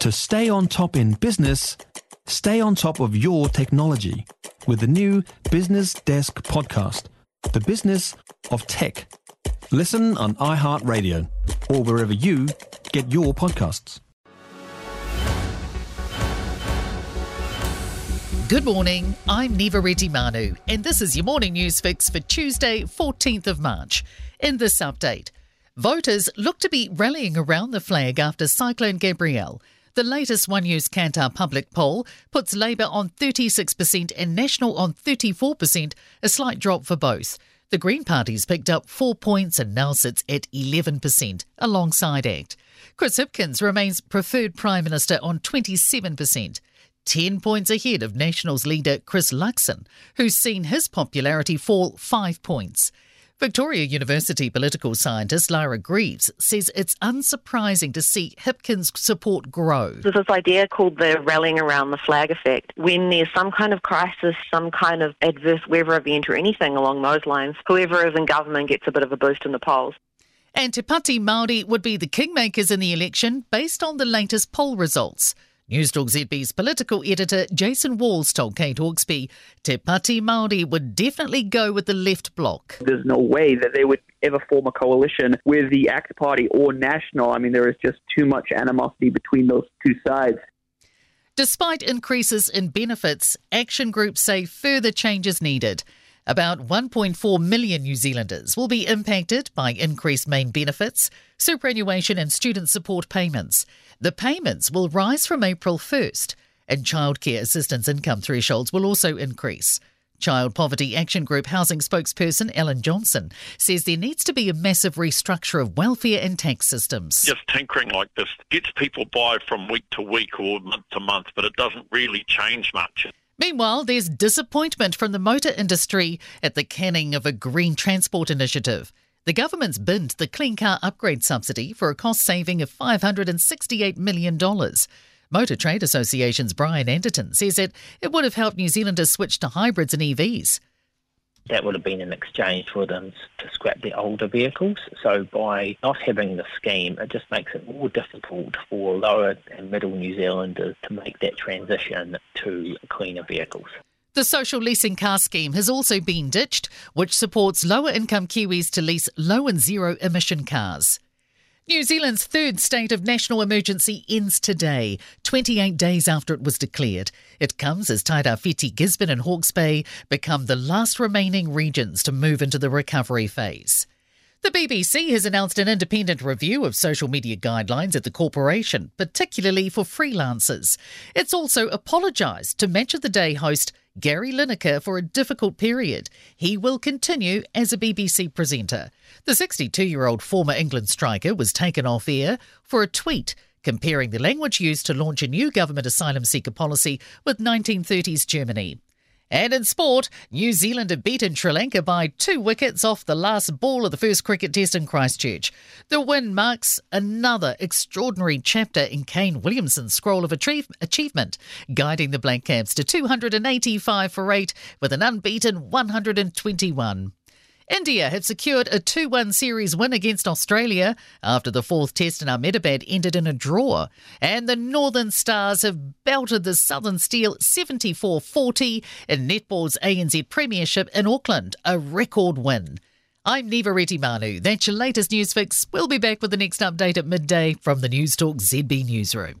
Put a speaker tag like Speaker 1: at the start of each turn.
Speaker 1: To stay on top in business, stay on top of your technology with the new Business Desk podcast, The Business of Tech. Listen on iHeartRadio or wherever you get your podcasts.
Speaker 2: Good morning, I'm Niva Retimanu, and this is your morning news fix for Tuesday, 14th of March. In this update, voters look to be rallying around the flag after Cyclone Gabrielle. The latest One News Kantar public poll puts Labour on 36% and National on 34%, a slight drop for both. The Green Party's picked up four points and now sits at 11%, alongside ACT. Chris Hipkins remains preferred Prime Minister on 27%. 10 points ahead of Nationals leader Chris Luxon, who's seen his popularity fall 5 points. Victoria University political scientist Lara Greaves says it's unsurprising to see Hipkins' support grow.
Speaker 3: There's this idea called the rallying around the flag effect. When there's some kind of crisis, some kind of adverse weather event or anything along those lines, whoever is in government gets a bit of a boost in the polls.
Speaker 2: And Te Pāti Māori would be the kingmakers in the election based on the latest poll results. Newstalk ZB's political editor Jason Walls told Kate Hawkesby Te Pāti Māori would definitely go with the left bloc.
Speaker 4: There's no way that they would ever form a coalition with the ACT Party or National. I mean, there is just too much animosity between those two sides.
Speaker 2: Despite increases in benefits, action groups say further changes needed. About 1.4 million New Zealanders will be impacted by increased main benefits, superannuation, and student support payments. The payments will rise from April 1st, and childcare assistance income thresholds will also increase. Child Poverty Action Group housing spokesperson Ellen Johnson says there needs to be a massive restructure of welfare and tax systems.
Speaker 5: Just tinkering like this gets people by from week to week or month to month, but it doesn't really change much.
Speaker 2: Meanwhile, there's disappointment from the motor industry at the canning of a green transport initiative. The government's binned the Clean Car Upgrade Subsidy for a cost saving of $568 million. Motor Trade Association's Brian Anderton says it, it would have helped New Zealanders switch to hybrids and EVs
Speaker 6: that would have been in exchange for them to scrap their older vehicles. So by not having the scheme, it just makes it more difficult for lower and middle New Zealanders to make that transition to cleaner vehicles.
Speaker 2: The social leasing car scheme has also been ditched, which supports lower income Kiwis to lease low and zero emission cars. New Zealand's third state of national emergency ends today, 28 days after it was declared. It comes as Tairāwhiti, Gisborne and Hawke's Bay become the last remaining regions to move into the recovery phase. The BBC has announced an independent review of social media guidelines at the corporation, particularly for freelancers. It's also apologised to Match of the Day host Gary Lineker for a difficult period. He will continue as a BBC presenter. The 62 year old former England striker was taken off air for a tweet comparing the language used to launch a new government asylum seeker policy with 1930s Germany. And in sport, New Zealand have beaten Sri Lanka by two wickets off the last ball of the first cricket test in Christchurch. The win marks another extraordinary chapter in Kane Williamson's scroll of achievement, guiding the Black Caps to 285 for 8 with an unbeaten 121. India have secured a 2 1 series win against Australia after the fourth test in Ahmedabad ended in a draw. And the Northern Stars have belted the Southern Steel 74 40 in netball's ANZ Premiership in Auckland, a record win. I'm Niva Retimanu. That's your latest news fix. We'll be back with the next update at midday from the News Talk ZB Newsroom.